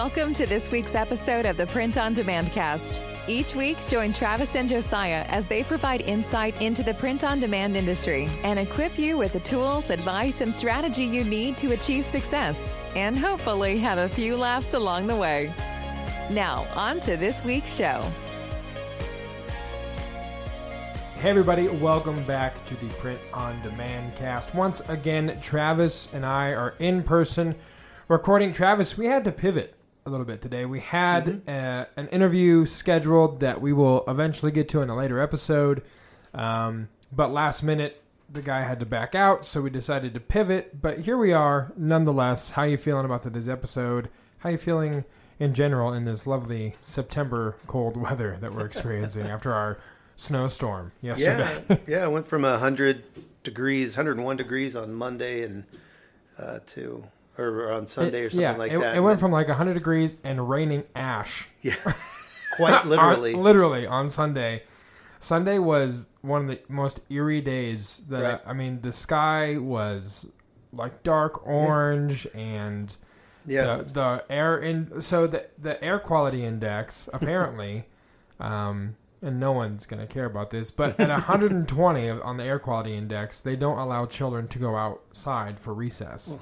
Welcome to this week's episode of the Print on Demand cast. Each week, join Travis and Josiah as they provide insight into the print on demand industry and equip you with the tools, advice, and strategy you need to achieve success and hopefully have a few laughs along the way. Now, on to this week's show. Hey everybody, welcome back to the Print on Demand cast. Once again, Travis and I are in person recording. Travis, we had to pivot a little bit today. We had Mm-hmm. uh, an interview scheduled that we will eventually get to in a later episode, um, but last minute the guy had to back out, so we decided to pivot. But here we are, nonetheless. How are you feeling about today's episode? How are you feeling in general in this lovely September cold weather that we're experiencing after our snowstorm yesterday? Yeah, yeah. I went from hundred degrees, hundred and one degrees on Monday, and uh, to or on Sunday or something yeah, like it, that. It went from like 100 degrees and raining ash. yeah, quite literally. On, literally on Sunday. Sunday was one of the most eerie days that Right. I, I mean the sky was like dark orange and yeah, the the air in so the the air quality index apparently um and no one's going to care about this but at 120 on the air quality index they don't allow children to go outside for recess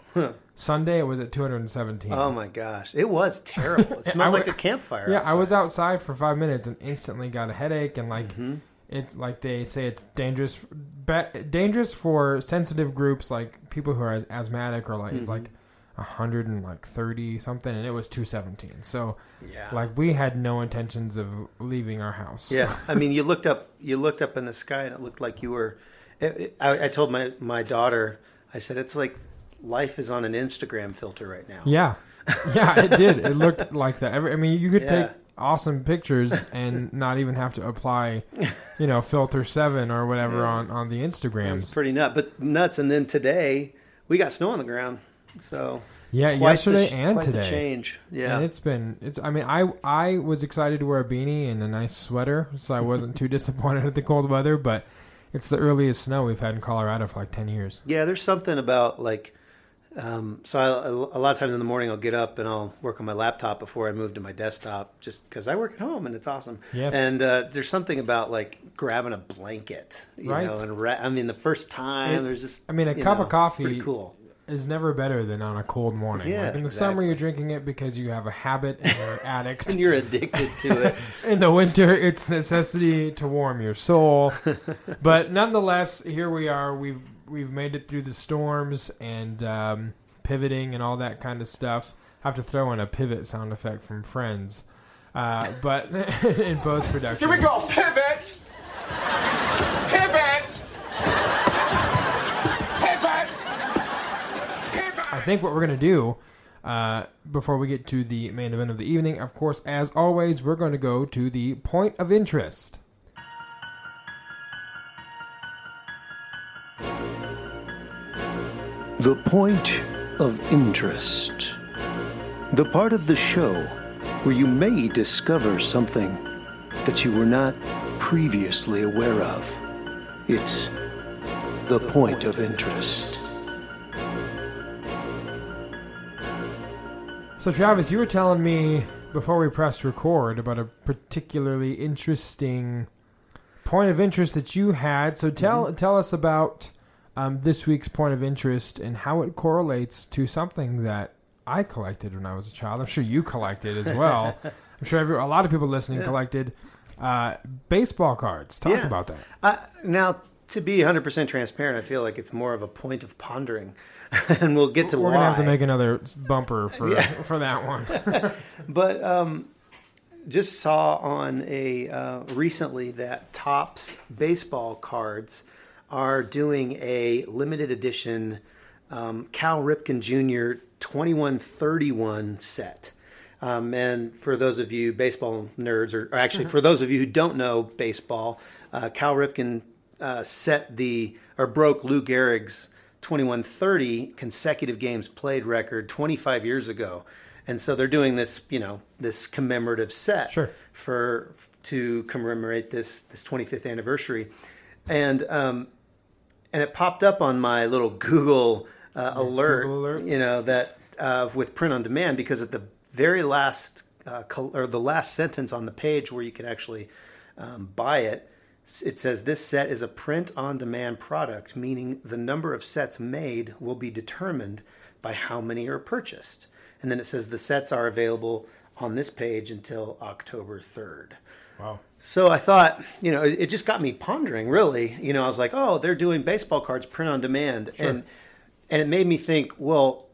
sunday it was at 217 oh my gosh, it was terrible. It smelled like a campfire. yeah i was outside for five minutes and instantly got a headache and like Mm-hmm. it's like they say it's dangerous dangerous for sensitive groups like people who are asthmatic or like Mm-hmm. it's like 100 and like 30 something and it was 217 so Yeah. like we had no intentions of leaving our house Yeah, I mean, you looked up, you looked up in the sky, and it looked like you were. It, it- I, I told my my daughter, I said, it's like life is on an Instagram filter right now. yeah yeah it did it looked like that i mean you could Yeah. take awesome pictures and not even have to apply you know filter 7 or whatever on on the It's instagrams pretty nuts, but nuts. And then today we got snow on the ground, so yeah yesterday the, and today change. Yeah, And it's been it's I mean I I was excited to wear a beanie and a nice sweater so I wasn't too disappointed at the cold weather but it's the earliest snow we've had in Colorado for like 10 years. Yeah, there's something about like, um, so I, a lot of times in the morning I'll get up and I'll work on my laptop before I move to my desktop, just because I work at home and it's awesome. Yes. And uh, there's something about like grabbing a blanket, you Right. know, and ra- I mean the first time It- there's just, I mean a cup know, of coffee cool. is never better than on a cold morning. Yeah, like in the summer you're drinking it because you have a habit and you're an addict. And you're addicted to it. in the winter it's necessity to warm your soul but nonetheless here we are we've we've made it through the storms and um, pivoting and all that kind of stuff I have to throw in a pivot sound effect from friends uh, but in post production Here we go. Pivot. Pivot. Pivot. Pivot. I think what we're going to do uh, before we get to the main event of the evening, of course, as always, we're going to go to the point of interest. The point of interest. The part of the show where you may discover something that you were not previously aware of. It's the point of interest. So, Travis, you were telling me before we pressed record about a particularly interesting point of interest that you had. So, tell mm-hmm. tell us about um, this week's point of interest and how it correlates to something that I collected when I was a child. I'm sure you collected as well. I'm sure every, a lot of people listening collected uh, baseball cards. Talk Yeah. about that. Uh, now, to be 100% transparent, I feel like it's more of a point of pondering, and we'll get to We're why. gonna have to make another bumper for for that one. But um, just saw on a uh, recently that Topps baseball cards are doing a limited edition um, Cal Ripken Jr. 2131 set. Um, and for those of you baseball nerds, or, or actually for those of you who don't know baseball, uh, Cal Ripken uh, set the or broke Lou Gehrig's 2130 consecutive games played record 25 years ago. And so they're doing this, you know, this commemorative set Sure. for to commemorate this this 25th anniversary. And um, and it popped up on my little Google uh, alert, Google alert. you know, that uh, with print on demand because at the very last uh, col- or the last sentence on the page where you can actually um, buy it, it says this set is a print on demand product, meaning the number of sets made will be determined by how many are purchased. And then it says the sets are available on this page until October 3rd. Wow. So I thought, you know, it, it just got me pondering. Really, you know, I was like, oh, they're doing baseball cards print on demand, and and it made me think, well,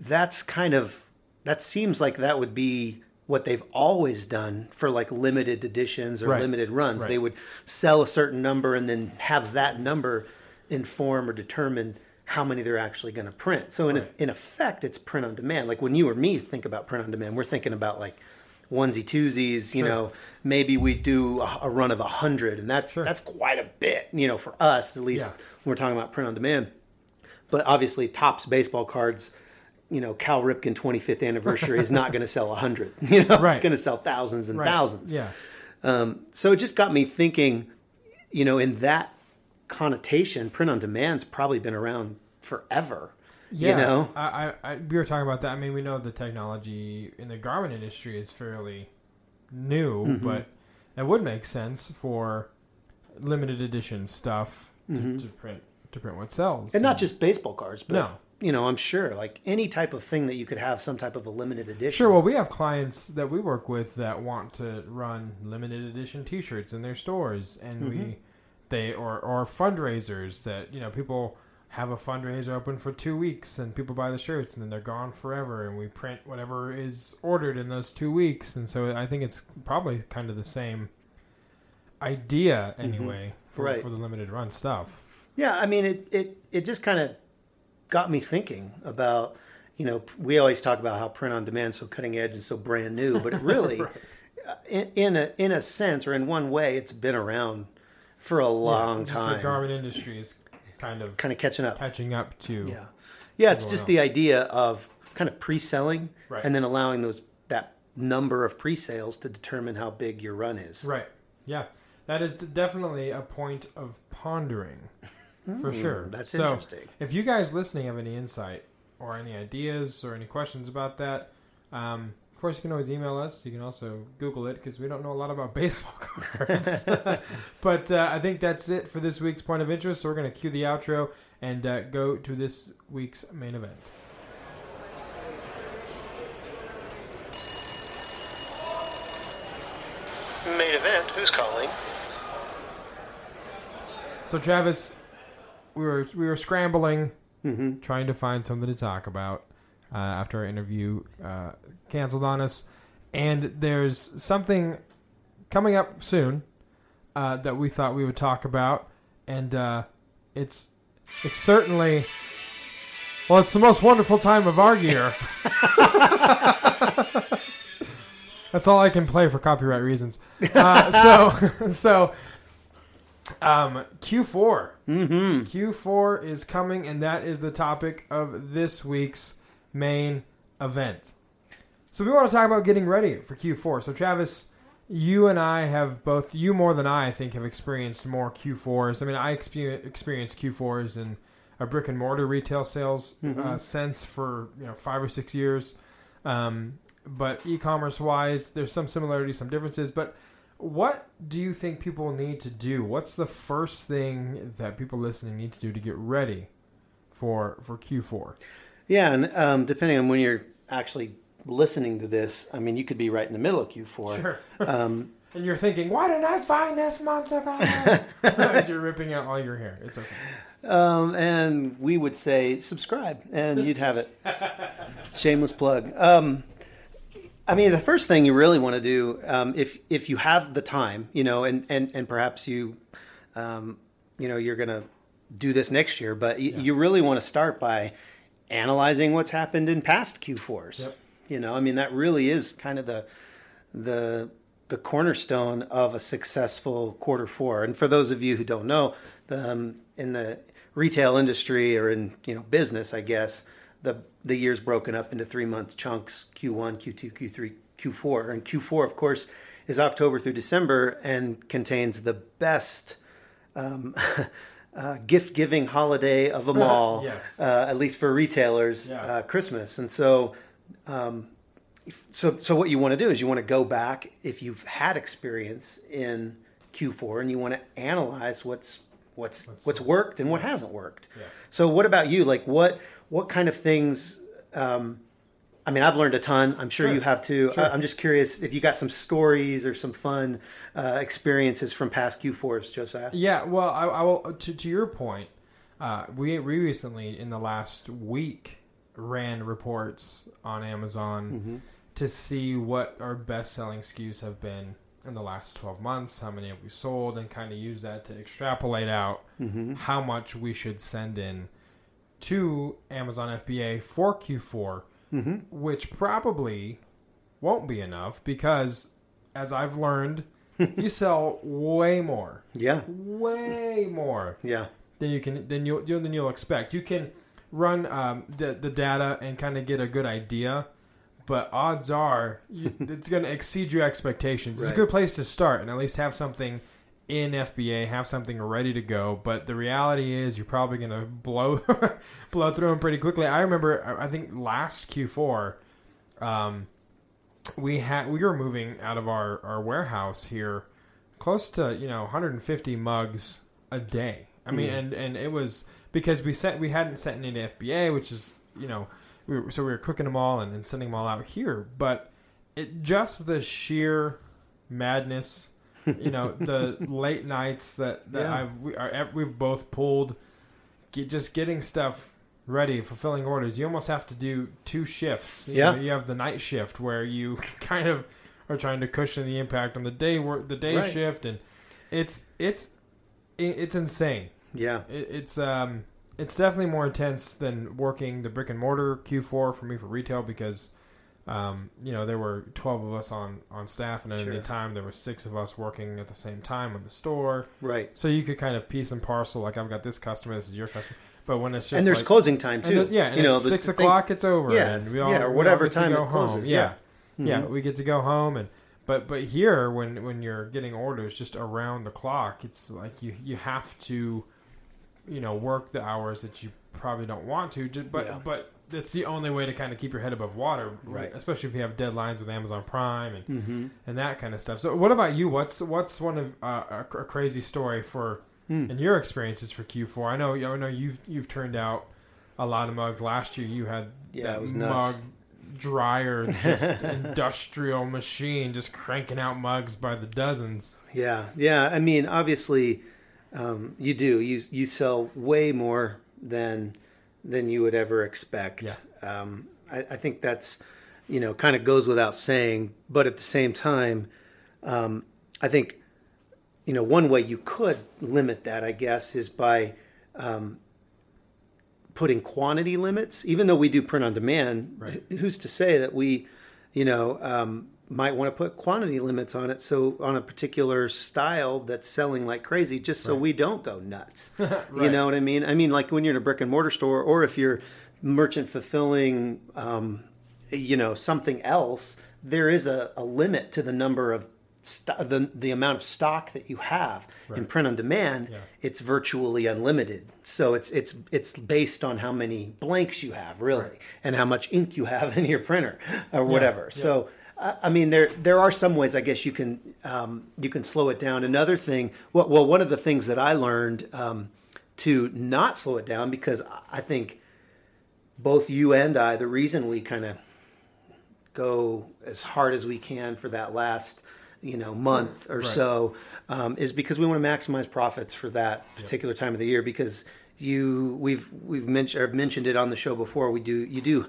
that's kind of that seems like that would be what they've always done for like limited editions or Right. limited runs. Right. They would sell a certain number and then have that number inform or determine how many they're actually going to print. So in in effect, it's print on demand. Like when you or me think about print on demand, we're thinking about like onesie twosies. You Sure. know, maybe we do a, a run of a hundred, and that's that's quite a bit. You know, for us at least Yeah. when we're talking about print on demand. But obviously, Topps baseball cards. You know, Cal Ripken 25th anniversary is not going to sell a hundred. You know, Right. it's going to sell thousands and Right. thousands. Yeah. Um, so it just got me thinking, you know, in that connotation, print on demand's probably been around forever. Yeah, You know, I, I, I, we were talking about that. I mean, we know the technology in the garment industry is fairly new, Mm-hmm. but it would make sense for limited edition stuff to, to print to print what sells, Mm-hmm. and not just baseball cards, but No. you know, I'm sure like any type of thing that you could have some type of a limited edition. Sure. Well, we have clients that we work with that want to run limited edition T-shirts in their stores, and Mm-hmm. we they or or fundraisers that you know people have a fundraiser open for two weeks, and people buy the shirts, and then they're gone forever, and we print whatever is ordered in those two weeks, and so I think it's probably kind of the same idea anyway for, Mm-hmm. Right. for the limited run stuff. Yeah, I mean, it it it just kind of got me thinking about. You know, we always talk about how print on demand is so cutting edge and so brand new, but it really, uh, in, in a in a sense or in one way, it's been around for a long Just time. The garment industry is kind of kind of catching up. catching up to Yeah, yeah. It's just the idea of kind of pre-selling Right. and then allowing those that number of pre-sales to determine how big your run is. Right. Yeah. That is definitely a point of pondering, for sure. Hmm, that's so, interesting. If you guys listening have any insight or any ideas or any questions about that, um, course you can always email us. You can also Google it because we don't know a lot about baseball cards. but uh, I think that's it for this week's point of interest. So we're going to cue the outro and uh, go to this week's main event. Main event. Who's calling? So Travis, we were we were scrambling, Mm-hmm. trying to find something to talk about uh, after our interview uh, canceled on us, and there's something coming up soon uh, that we thought we would talk about, and uh, it's it's certainly well, it's the most wonderful time of our year. That's all I can play for copyright reasons. Uh, so so um, Q4. Mm-hmm. Q4 is coming, and that is the topic of this week's main event. So we want to talk about getting ready for Q4. So Travis, you and I have both you more than I, I think have experienced more Q4s. I mean, I experienced Q4s in a brick and mortar retail sales uh, sense for you know five or six years. Um, but e-commerce wise, there's some similarities, some differences. But what do you think people need to do? What's the first thing that people listening need to do to get ready for for Q4? Yeah, and um, depending on when you're actually listening to this, I mean, you could be right in the middle of Q4. Um, And you're thinking, why didn't I find this months ago? As you're ripping out all your hair. It's okay. Um, and we would say subscribe, and you'd have it. Shameless plug. Um, I mean, the first thing you really want to do, um, if if you have the time, you know, and and and perhaps you, um, you know, you're gonna do this next year, but y- you really want to start by analyzing what's happened in past Q4s. Yep. You know, I mean, that really is kind of the the the cornerstone of a successful quarter four. And for those of you who don't know, the, um, in the retail industry or in you know business, I guess the the year's broken up into three month chunks: Q1, Q2, Q3, Q4. And Q4, of course, is October through December and contains the best. Um, Uh, gift giving holiday of them all, Yes. uh, at least for retailers, Yeah. uh, Christmas. And so, um, so so what you want to do is you want to go back if you've had experience in Q4 and you want to analyze what's what's what's worked and what hasn't worked. So what about you? Like what what kind of things? Um, I mean, I've learned a ton. I'm sure, Sure. you have too. Sure. I'm just curious if you got some stories or some fun uh, experiences from past Q4s, Josiah. Yeah, well, I, I will. To, to your point, uh, we we recently in the last week ran reports on Amazon to see what our best selling SKUs have been in the last twelve months, how many have we sold, and kind of use that to extrapolate out how much we should send in to Amazon FBA for Q4, which probably won't be enough because, as I've learned, you sell way more. Yeah, way more yeah, than you can than you than you'll expect. You can run um, the the data and kind of get a good idea, but odds are you, it's going to exceed your expectations. It's a good place to start and at least have something in FBA, have something ready to go. But the reality is, you're probably going to blow blow through them pretty quickly. I remember, I think last Q4. Um, we had we were moving out of our, our warehouse here close to you know 150 mugs a day i mean and and it was because we sent we hadn't sent any to fba which is you know we were, so we were cooking them all and, and sending them all out here but it just the sheer madness you know the late nights that that Yeah. i've we are, we've both pulled get, just getting stuff ready fulfilling orders you almost have to do two shifts You Yeah. know, you have the night shift where you kind of are trying to cushion the impact on the day work the day Right. shift and it's it's it's insane yeah, it, it's um it's definitely more intense than working the brick and mortar Q4 for me for retail because um you know there were 12 of us on on staff and at Sure. any time there were six of us working at the same time in the store right. so you could kind of piece and parcel like I've got this customer this is your customer but when it's just And there's like, closing time too. the- yeah, and you know, six the o'clock. it's over. Yeah, and we all, yeah, or whatever time go it closes, Home. yeah. Yeah, yeah, Mhm. we get to go home, and but but here when when you're getting orders just around the clock, it's like you you have to, you know, work the hours that you probably don't want to. But Yeah. but it's the only way to kind of keep your head above water, Right. Especially if you have deadlines with Amazon Prime and Mm-hmm. and that kind of stuff. So, what about you? What's what's one of uh, a, a crazy story for Hmm. in your experiences for Q4? I know I know you've you've turned out a lot of mugs. Last year, you had Yeah, that it was nuts. mug dryer, just industrial machine, just cranking out mugs by the dozens. Yeah, yeah. I mean, obviously, um, you do. You you sell way more than than you would ever expect. Yeah. Um, I, I think that's you know kind of goes without saying. But at the same time, um, I think you know one way you could limit that, I guess, is by um, putting quantity limits. Even though we do print on demand, Right. who's to say that we, you know, um, might want to put quantity limits on it? So on a particular style that's selling like crazy, just so we don't go nuts. You know what I mean? I mean, like when you're in a brick and mortar store, or if you're merchant fulfilling, um, you know, something else, there is a, a limit to the number of st- the the amount of stock that you have in print on demand. Yeah. It's virtually unlimited. So it's it's it's based on how many blanks you have, really, Right. and how much ink you have in your printer or whatever. So. I mean, there there are some ways I guess you can um, you can slow it down. Another thing, well, well, one of the things that I learned um, to not slow it down because I- think both you and I, the reason we kind of go as hard as we can for that last you know month or Right. so um, is because we want to maximize profits for that particular time of the year because you we've we've mentioned or mentioned it on the show before we do you do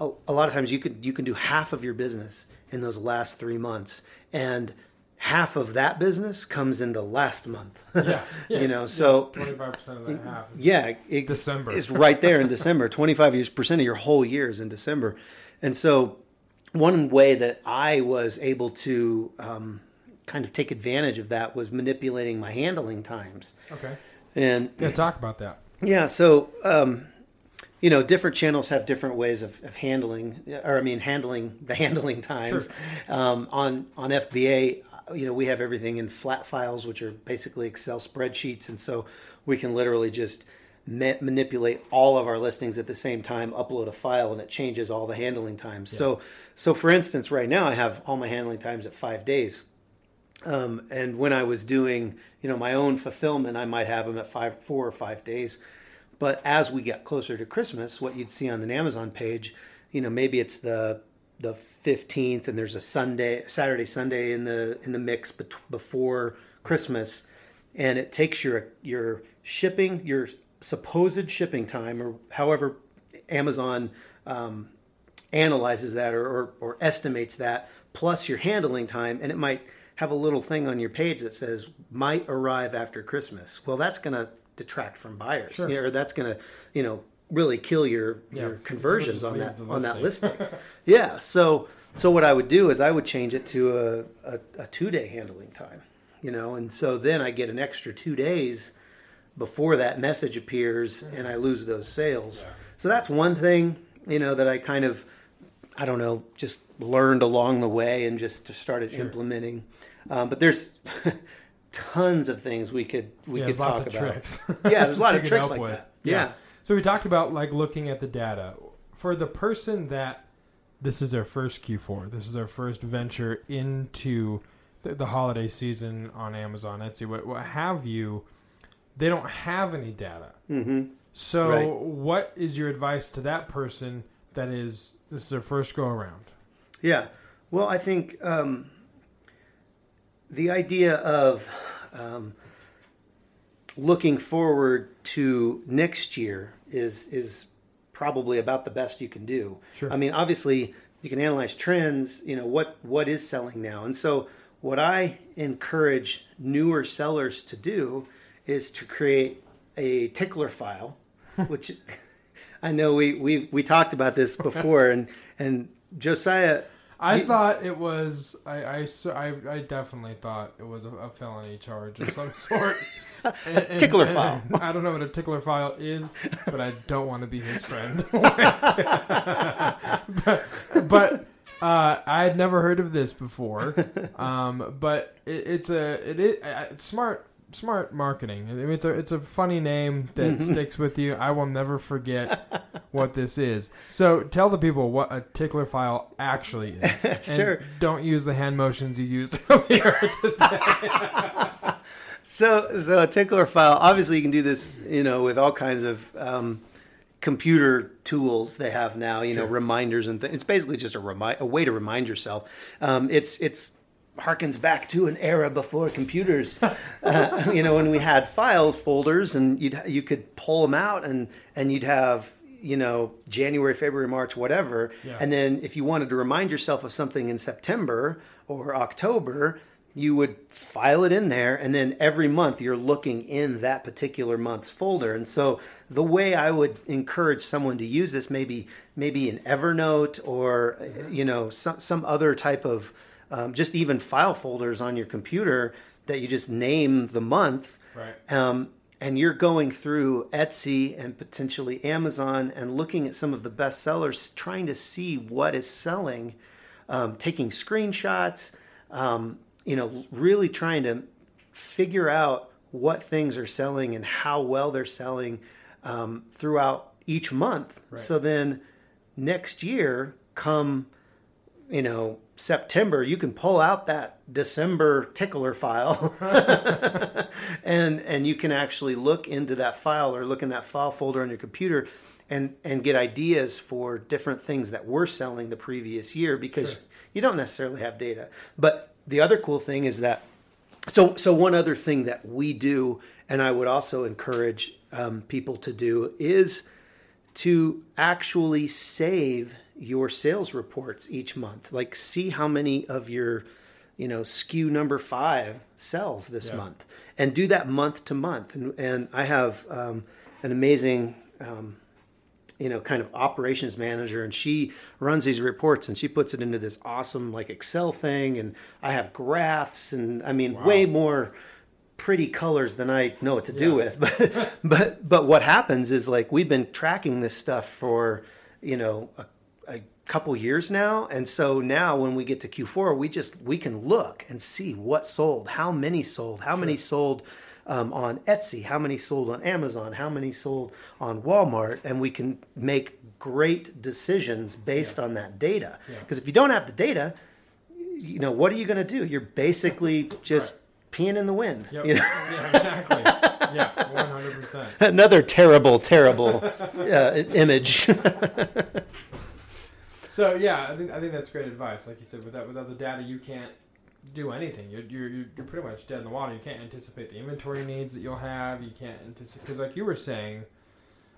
a, a lot of times you could you can do half of your business in those last three months and half of that business comes in the last month Yeah, yeah, you know so twenty five percent of that half. yeah, it's, December. It's right there in December. Twenty five percent of your whole year is in December, and so one way that I was able to um, kind of take advantage of that was manipulating my handling times. Okay, And yeah, talk about that. yeah, so um, you know, different channels have different ways of, of handling, or I mean, handling the handling times. Um, on on FBA, you know, we have everything in flat files, which are basically Excel spreadsheets, and so we can literally just ma- manipulate all of our listings at the same time, upload a file, and it changes all the handling times. So, so for instance, right now I have all my handling times at five days. Um, and when I was doing, you know, my own fulfillment, I might have them at five, four or five days. But as we get closer to Christmas, what you'd see on the Amazon page, you know, maybe it's the the fifteenth, and there's a Sunday, Saturday, Sunday in the in the mix bet- before Christmas, and it takes your your shipping, your supposed shipping time, or however Amazon um, analyzes that or, or, or estimates that, plus your handling time, and it might have a little thing on your page that says might arrive after Christmas. Well, that's going to detract from buyers, Sure. or that's going to, you know, really kill your your conversions on that on that listing. yeah. So so what I would do is I would change it to a, a, a two day handling time, you know, and so then I get an extra two days before that message appears and I lose those sales. So that's one thing, you know, that I kind of, I don't know, just learned along the way and just started implementing. Um, but there's tons of things we could we Yeah, could talk about. tricks. Yeah, there's a lot of tricks like with. that. Yeah. So we talked about like looking at the data for the person that this is their first Q4. This is their first venture into the, the holiday season on Amazon, Etsy, what, what have you. They don't have any data. Mm-hmm. So, Right. what is your advice to that person that is this is their first go around? Yeah. Well, I think um, the idea of um, looking forward to next year is is probably about the best you can do. Sure. I mean, obviously, you can analyze trends. You know what what is selling now, and so what I encourage newer sellers to do is to create a tickler file, which I know we we we talked about this before, and and Josiah. I you- thought it was. I, I, I, I definitely thought it was a, a felony charge of some sort. And- and- tickler and- file. I don't know what a tickler file is, but I don't want to be his friend. but but uh, I had never heard of this before. Um, but it, it's a it is it's smart smart marketing. I mean, it's a it's a funny name that sticks with you. I will never forget what this is. So tell the people what a tickler file actually is. And Sure. Don't use the hand motions you used earlier. So, so a tickler file. Obviously, you can do this, you know, with all kinds of um, computer tools they have now. You know, reminders and th- it's basically just a remi- a way to remind yourself. Um, it's it's harkens back to an era before computers. uh, you know, when we had files folders and you you could pull them out and and you'd have you know January, February, March, whatever. Yeah. And then if you wanted to remind yourself of something in September or October, you would file it in there and then every month you're looking in that particular month's folder and so the way i would encourage someone to use this maybe maybe in evernote or you know some, some other type of um, just even file folders on your computer that you just name the month Right. um, and you're going through Etsy and potentially Amazon and looking at some of the best sellers, trying to see what is selling, um, taking screenshots, um, you know, really trying to figure out what things are selling and how well they're selling um, throughout each month. So then next year, come you know September, you can pull out that December tickler file, and and you can actually look into that file or look in that file folder on your computer, and and get ideas for different things that were selling the previous year because Sure. you don't necessarily have data. But the other cool thing is that so, so one other thing that we do, and I would also encourage um, people to do, is to actually save your sales reports each month. Like, see how many of your, you know, SKU number five sells this Yeah. month, and do that month to month. And and I have um, an amazing. Um, you know, kind of operations manager, and she runs these reports and she puts it into this awesome like Excel thing. And I have graphs, and I mean, way more pretty colors than I know what to do Yeah. with. But but but what happens is like we've been tracking this stuff for you know a couple years now, and so now when we get to Q4, we just we can look and see what sold, how many sold, how many sold um, on Etsy, how many sold on Amazon, how many sold on Walmart, and we can make great decisions based on that data. Because if you don't have the data, you know what are you going to do? You're basically just peeing in the wind. Yep. You know? Yeah, exactly. yeah, one hundred percent. Another terrible, terrible uh, image. So yeah, I think I think that's great advice. Like you said, without without the data, you can't do anything. You're you're you're pretty much dead in the water. You can't anticipate the inventory needs that you'll have. You can't anticipate because, like you were saying,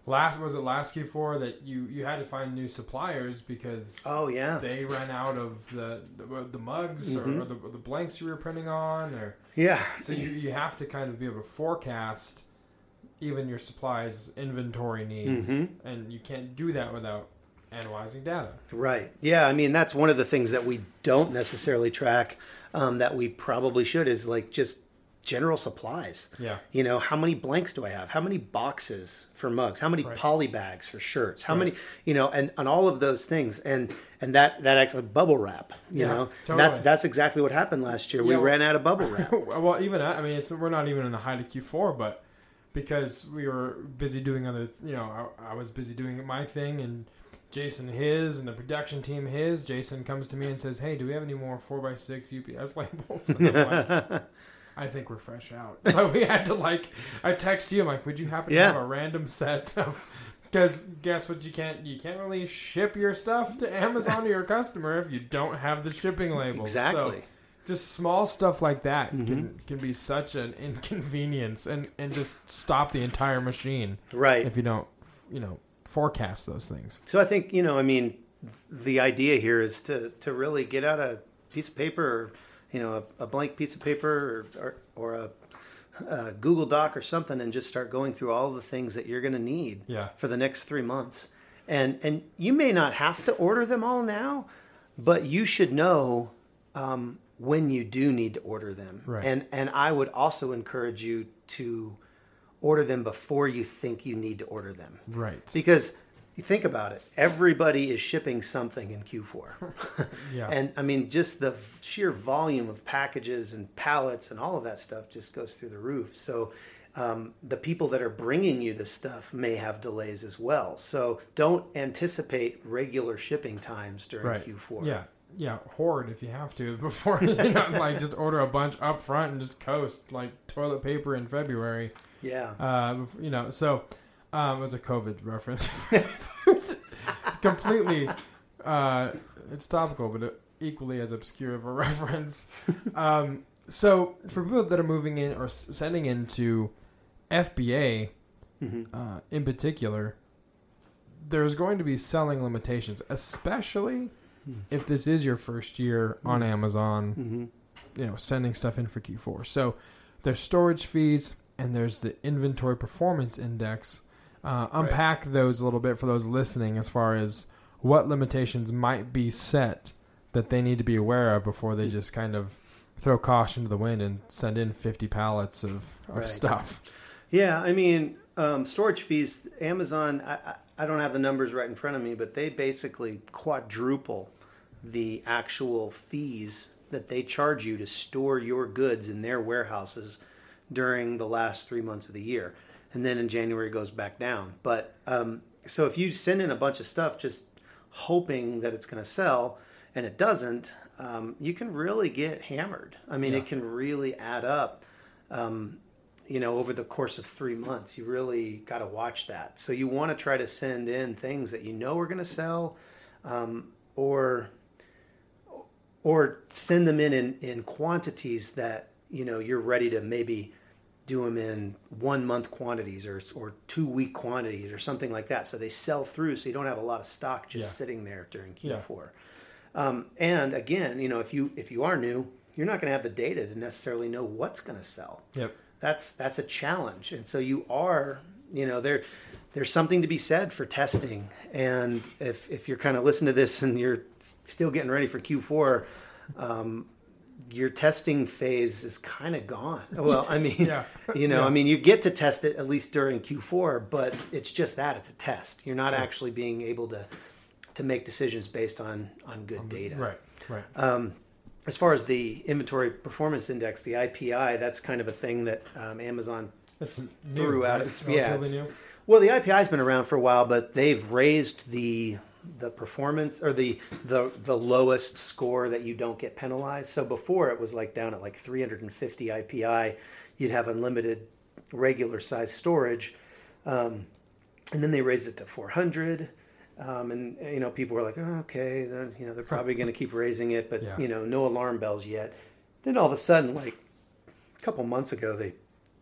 last was it last Q4 that you you had to find new suppliers because oh yeah, they ran out of the the, the mugs or, or the, the blanks you were printing on, or yeah. so you you have to kind of be able to forecast even your supplies inventory needs, Mhm. and you can't do that without analyzing data. Right. Yeah. I mean, that's one of the things that we don't necessarily track um, that we probably should is like just general supplies. Yeah. You know, how many blanks do I have? How many boxes for mugs? How many Right. poly bags for shirts? How Right. many, you know, and, and all of those things. And, and that, that actually bubble wrap, you Yeah, know, totally. that's, that's exactly what happened last year. We well- ran out of bubble wrap. well, even I mean, it's, we're not even in the height of Q4, but because we were busy doing other, you know, I, I was busy doing my thing and Jason his and the production team his. Jason comes to me and says, "Hey, do we have any more four x six UPS labels?" And I'm like, I think we're fresh out. So we had to like, I text you, I'm like, would you happen to have a random set of? Because guess what? You can't you can't really ship your stuff to Amazon to your customer if you don't have the shipping labels. So, Exactly. just small stuff like that Mm-hmm. can can be such an inconvenience and and just stop the entire machine right. if you don't you know forecast those things. So I think you know, I mean, the idea here is to to really get out a piece of paper, or you know, a, a blank piece of paper, or or, or a, a Google Doc or something, and just start going through all the things that you're going to need Yeah. for the next three months. And and you may not have to order them all now, but you should know um, when you do need to order them. Right. And and I would also encourage you to order them before you think you need to order them. Right. Because you think about it, everybody is shipping something in Q4. Yeah. And I mean, just the sheer volume of packages and pallets and all of that stuff just goes through the roof. So um, the people that are bringing you this stuff may have delays as well. So don't anticipate regular shipping times during right. Q4. Yeah. Yeah, hoard if you have to before you know, like just order a bunch up front and just coast like toilet paper in February. Yeah. Uh, you know, so um, it was a COVID reference. Completely, uh, it's topical, but equally as obscure of a reference. Um, so for people that are moving in or sending into FBA, uh, in particular, there's going to be selling limitations, especially if this is your first year on Amazon you know sending stuff in for Q4. So there's storage fees and there's the inventory performance index. Uh, unpack those a little bit for those listening as far as what limitations might be set that they need to be aware of before they just kind of throw caution to the wind and send in 50 pallets of, of Right. stuff. Yeah, I mean, um, storage fees. Amazon. I, I don't have the numbers right in front of me, but they basically quadruple the actual fees that they charge you to store your goods in their warehouses during the last three months of the year, and then in January it goes back down. But um, so if you send in a bunch of stuff just hoping that it's going to sell and it doesn't, um, you can really get hammered. I mean, Yeah. it can really add up um, you know, over the course of three months. You really got to watch that. So you want to try to send in things that you know are going to sell, um, or or send them in, in in quantities that you know you're ready to maybe do them in one month quantities or or two week quantities or something like that. So they sell through, so you don't have a lot of stock just Yeah. sitting there during Q4. Um, and again, you know, if you if you are new, you're not going to have the data to necessarily know what's going to sell Yep. that's that's a challenge and so you are you know there there's something to be said for testing and if if you're kind of listening to this and you're still getting ready for q4 um, your testing phase is kind of gone well i mean Yeah. you know Yeah. i mean you get to test it at least during q4 but it's just that it's a test you're not actually being able to to make decisions based on on good data Right. Right. um, as far as the inventory performance index, the IPI, that's kind of a thing that um, Amazon It's threw out. right? It's, yeah, it's- new. well, the IPI's been around for a while, but they've raised the the performance or the the the lowest score that you don't get penalized. So before it was like down at like 350 IPI, you'd have unlimited regular size storage, um, and then they raised it to 400. Um, and you know, people were like, oh, "Okay, then, you know, they're probably going to keep raising it," but Yeah. you know, no alarm bells yet. Then all of a sudden, like a couple months ago, they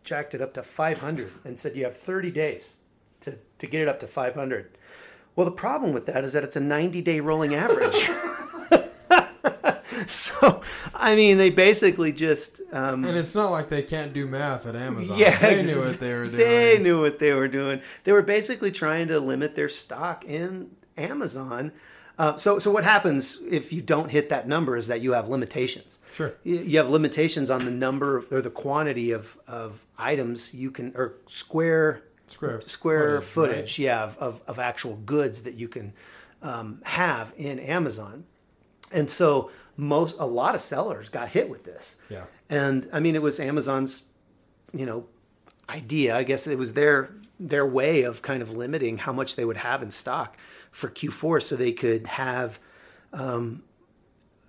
jacked it up to 500 and said you have 30 days to, to get it up to 500. Well, the problem with that is that it's a 90 day rolling average. so, I mean, they basically just. Um, And it's not like they can't do math at Amazon. yeah, they knew what they were doing. They knew what they were doing. They were basically trying to limit their stock in Amazon. Uh, so, so what happens if you don't hit that number is that you have limitations. Sure. You you have limitations on the number or the quantity of, of items you can or square Square square footage, footage, yeah, of, of, of actual goods that you can um, have in Amazon. And so most a lot of sellers got hit with this. Yeah. And I mean it was Amazon's, you know, idea. I guess it was their their way of kind of limiting how much they would have in stock for Q4 so they could have um,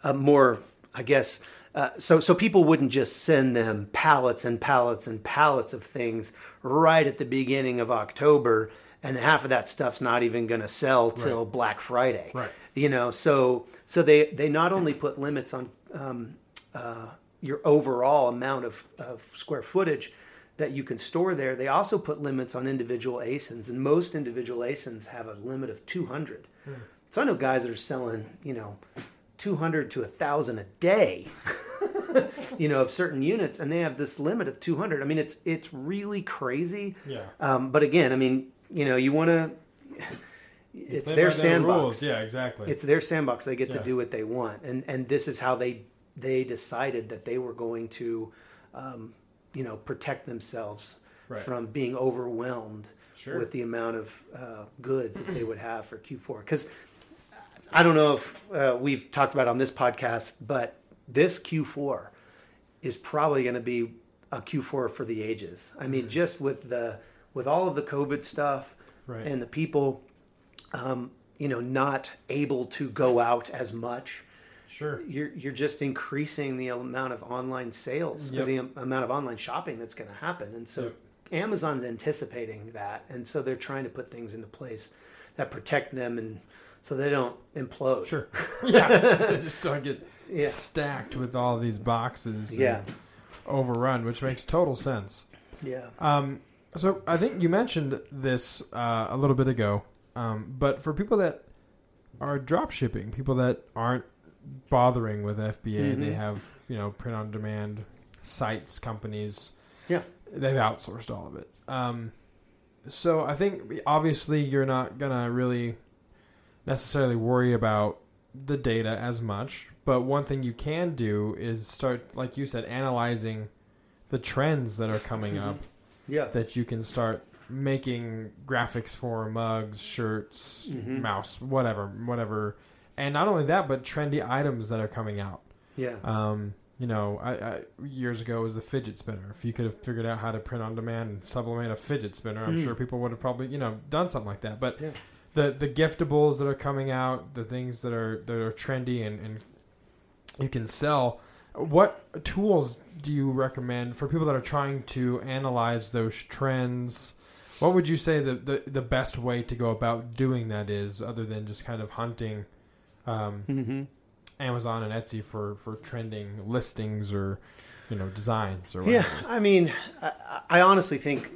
a more, I guess, uh, so so people wouldn't just send them pallets and pallets and pallets of things right at the beginning of October, and half of that stuff's not even going to sell till Black Friday. Right. You know, so so they they not only put limits on um, uh, your overall amount of, of square footage that you can store there, they also put limits on individual ASINs, and most individual ASINs have a limit of 200. So I know guys that are selling, you know, 200 to 1,000 a day, you know, of certain units, and they have this limit of 200. I mean, it's it's really crazy. Yeah. Um, but again, I mean, you know, you want to. It's their sandbox. rules. Yeah, exactly. It's their sandbox. They get Yeah. to do what they want, and and this is how they they decided that they were going to, um, you know, protect themselves Right. from being overwhelmed Sure. with the amount of uh, goods that they would have for Q4. Because I don't know if uh, we've talked about it on this podcast, but this Q4 is probably going to be a Q4 for the ages. I mean, just with the with all of the COVID stuff Right. and the people, um, you know, not able to go out as much. sure. You're you're just increasing the amount of online sales, or Yep. the amount of online shopping that's going to happen, and so Yep. Amazon's anticipating that, and so they're trying to put things into place that protect them, and so they don't implode. Sure. yeah. They just don't get Yeah. stacked with all these boxes. Yeah. Overrun, which makes total sense. Yeah. Um, so I think you mentioned this uh, a little bit ago, um, but for people that are drop shipping, people that aren't bothering with FBA, they Mhm. have you know print on demand sites, companies. Yeah. they've outsourced all of it. Um, so I think obviously you're not gonna really necessarily worry about the data as much, but one thing you can do is start, like you said, analyzing the trends that are coming Mhm. up Yeah. that you can start making graphics for mugs, shirts, Mhm. mouse, whatever, whatever. And not only that, but trendy items that are coming out. Yeah. Um, you know, I, I years ago was the fidget spinner. If you could have figured out how to print on demand and sublimate a fidget spinner, I'm Mm. sure people would have probably you know done something like that. But Yeah. The the giftables that are coming out, the things that are that are trendy and, and you can sell. What tools do you recommend for people that are trying to analyze those trends? What would you say the, the, the best way to go about doing that is, other than just kind of hunting um, Mm-hmm. Amazon and Etsy for, for trending listings or you know designs or Yeah. I mean, I, I honestly think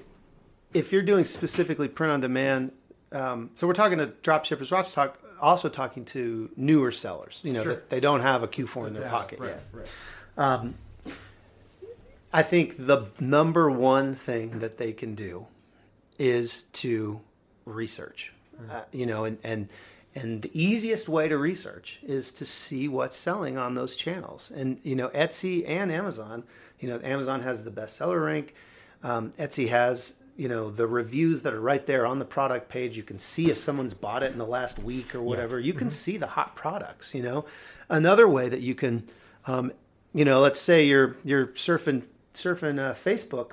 if you're doing specifically print on demand, um, so we're talking to drop shippers. We're also, talk, also talking to newer sellers. You know, Sure. that they don't have a Q4 in their Yeah, pocket right, yet. right. Um, I think the number one thing that they can do is to research. Uh, you know, and and and the easiest way to research is to see what's selling on those channels. And you know, Etsy and Amazon. You know, Amazon has the bestseller rank. Um, Etsy has you know the reviews that are right there on the product page. You can see if someone's bought it in the last week or whatever. You can see the hot products. You know, another way that you can Um, you know, let's say you're you're surfing surfing uh, Facebook,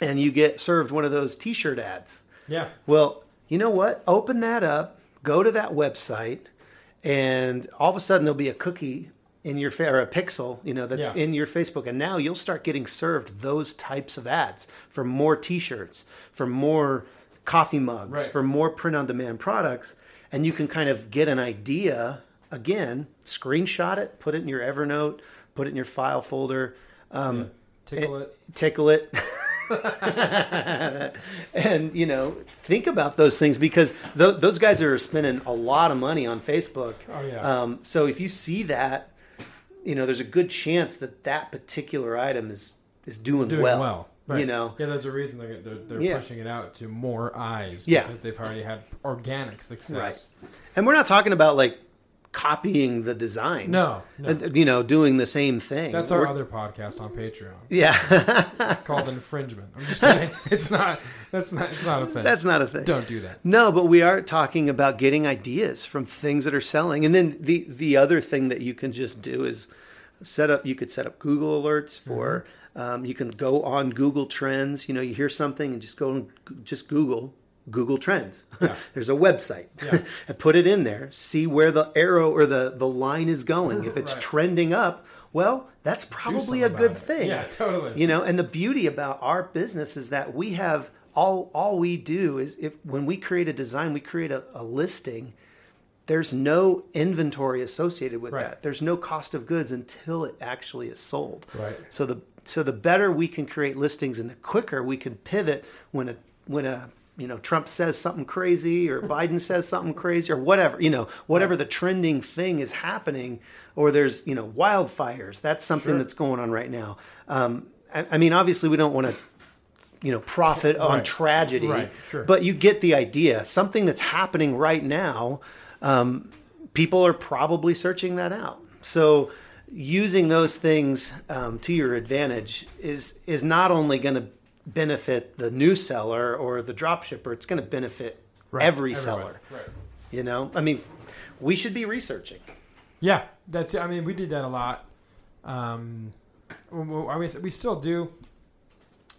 and you get served one of those T-shirt ads. Yeah. Well, you know what? Open that up, go to that website, and all of a sudden there'll be a cookie in your or a pixel, you know, that's Yeah. in your Facebook, and now you'll start getting served those types of ads for more T-shirts, for more coffee mugs, Right. for more print-on-demand products, and you can kind of get an idea. Again, screenshot it, put it in your Evernote, put it in your file folder. Um, Tickle it. tickle it and you know think about those things because th- those guys are spending a lot of money on facebook Oh, yeah. um, so if you see that you know there's a good chance that that particular item is is doing, Doing well, well. Right. you know Yeah, there's a reason they're, they're, they're Yeah. pushing it out to more eyes. Yeah. Because they've already had organic success. and we're not talking about like copying the design No, no. You know doing the same thing That's our We're- other podcast on Patreon yeah called Infringement. I'm just kidding. It's not. That's not. It's not a thing. that's not a thing Don't do that. No, but we are talking about getting ideas from things that are selling. And then the the other thing that you can just do is set up you could set up Google alerts for um, you can go on Google Trends, you know, you hear something and just go and just Google Google Trends. Yeah. There's a website. Yeah. put it in there, see where the arrow or the the line is going. If it's Right. trending up, well, that's probably a good thing. Yeah, totally. You know, and the beauty about our business is that we have all all we do is if when we create a design, we create a, a listing. There's no inventory associated with Right. that. There's no cost of goods until it actually is sold. Right. So the so the better we can create listings and the quicker we can pivot when a when a you know Trump says something crazy or Biden says something crazy or whatever you know whatever the trending thing is happening or there's you know wildfires that's something Sure. that's going on right now. Um, I, I mean obviously we don't want to you know profit on Right. tragedy Right, sure. but you get the idea something that's happening right now um, people are probably searching that out so using those things um, to your advantage is is not only going to benefit the new seller or the drop shipper it's going to benefit Right. every Everybody. seller Right. you know i mean we should be researching Yeah, that's. I mean, we did that a lot. Um, I mean, we still do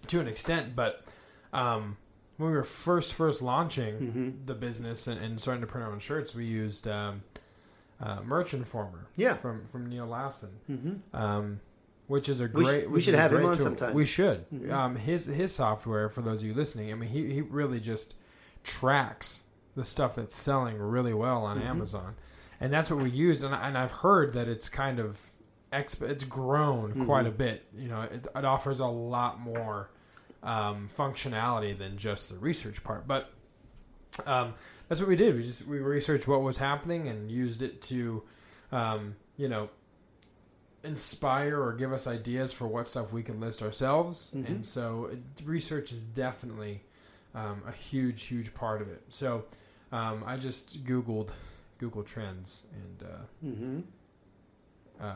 to an extent, but um, when we were first first launching Mm-hmm. the business and, and starting to print our own shirts, we used um, uh, Merch Informer. Yeah. from from Neil Lassen. Um, which is a We sh- great. we should have him on tool. sometime. We should. Um, his his software for those of you listening. I mean, he he really just tracks the stuff that's selling really well on Amazon, and that's what we use. And, and I've heard that it's kind of exp- it's grown quite a bit. You know, it, it offers a lot more um, functionality than just the research part. But um, that's what we did. We just we researched what was happening and used it to, um, you know, inspire or give us ideas for what stuff we can list ourselves. And so, it, research is definitely um, a huge, huge part of it. So, um, I just googled Google Trends and uh, uh,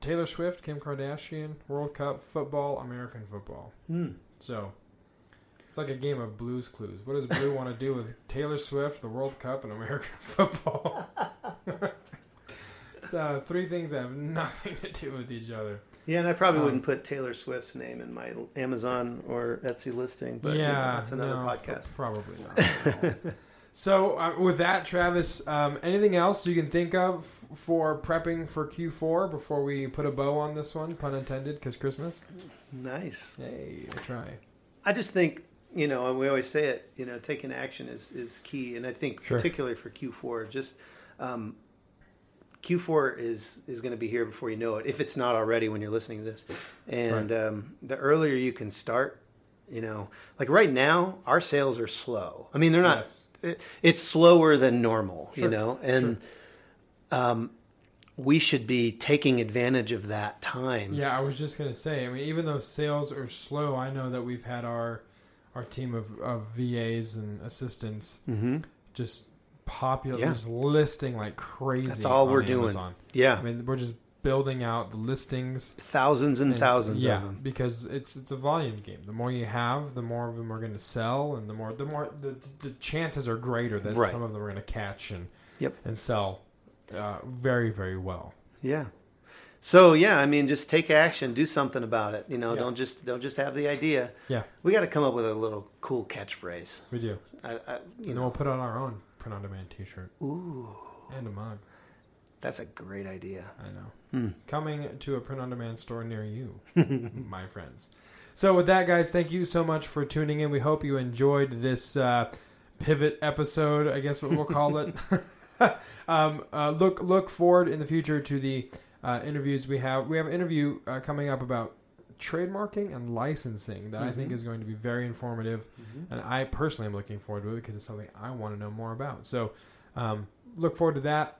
Taylor Swift, Kim Kardashian, World Cup football, American football. So. It's like a game of Blues Clues. What does Blue want to do with Taylor Swift, the World Cup, and American football? uh, three things that have nothing to do with each other. yeah and i probably Um, wouldn't put taylor swift's name in my amazon or etsy listing but you know, yeah, that's another no, podcast Probably not. so, uh, with that, Travis, um, anything else you can think of for prepping for Q4 before we put a bow on this one? Pun intended, because Christmas. nice Hey, I try. I just think you know, and we always say it. You know, taking action is is key, and I think Sure. particularly for Q4, just um, Q4 is is going to be here before you know it, if it's not already when you're listening to this. And um, the earlier you can start, you know, like right now, our sales are slow. I mean, they're not. Yes. It, it's slower than normal, you know, and um, we should be taking advantage of that time. Yeah, I was just gonna say. I mean, even though sales are slow, I know that we've had our our team of, of VAs and assistants Mm-hmm. just popular, Yeah. just listing like crazy. That's all we're doing. Amazon. Yeah, I mean, we're just building out the listings. thousands and and thousands yeah, of them. because it's it's a volume game. The more you have, the more of them are going to sell, and the more the more the, the chances are greater that Right. some of them are going to catch and Yep. and sell uh, very very well. Yeah. So yeah, I mean, just take action, do something about it. You know, Yeah. don't just don't just have the idea. Yeah, We got to come up with a little cool catchphrase. we do. I, I, you And know, we'll put on our own print on demand T-shirt. Ooh, and a mug. that's a great idea. I know. Coming to a print on demand store near you, my friends. So, with that, guys, thank you so much for tuning in. We hope you enjoyed this uh, pivot episode, I guess what we'll call it. um, uh, look look forward in the future to the uh, interviews we have. We have an interview uh, coming up about trademarking and licensing that I think is going to be very informative, and I personally am looking forward to it because it's something I want to know more about. So, um, look forward to that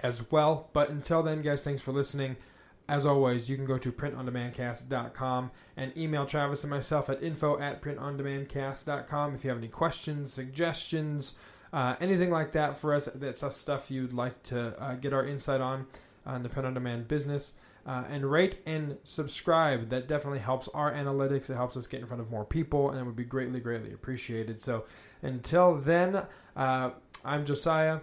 as well. But until then, guys, thanks for listening. As always, you can go to printondemandcast.com and email Travis and myself at info at printondemandcast.com if you have any questions, suggestions, uh, anything like that for us. That's stuff you'd like to uh, get our insight on on the print on demand business. Uh, and rate and subscribe. That definitely helps our analytics. It helps us get in front of more people, and it would be greatly, greatly appreciated. So until then, uh, I'm Josiah.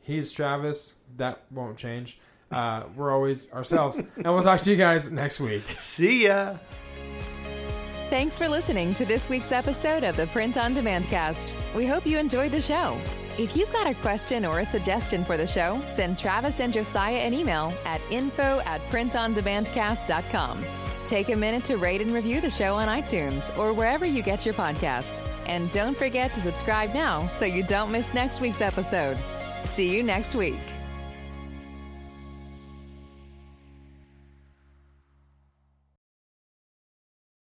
He's Travis. That won't change. Uh, we're always ourselves. and we'll talk to you guys next week. See ya. Thanks for listening to this week's episode of the Print on Demand Cast. We hope you enjoyed the show. If you've got a question or a suggestion for the show, send Travis and Josiah an email at info at printondemandcast.com. Take a minute to rate and review the show on iTunes or wherever you get your podcast. And don't forget to subscribe now so you don't miss next week's episode. See you next week.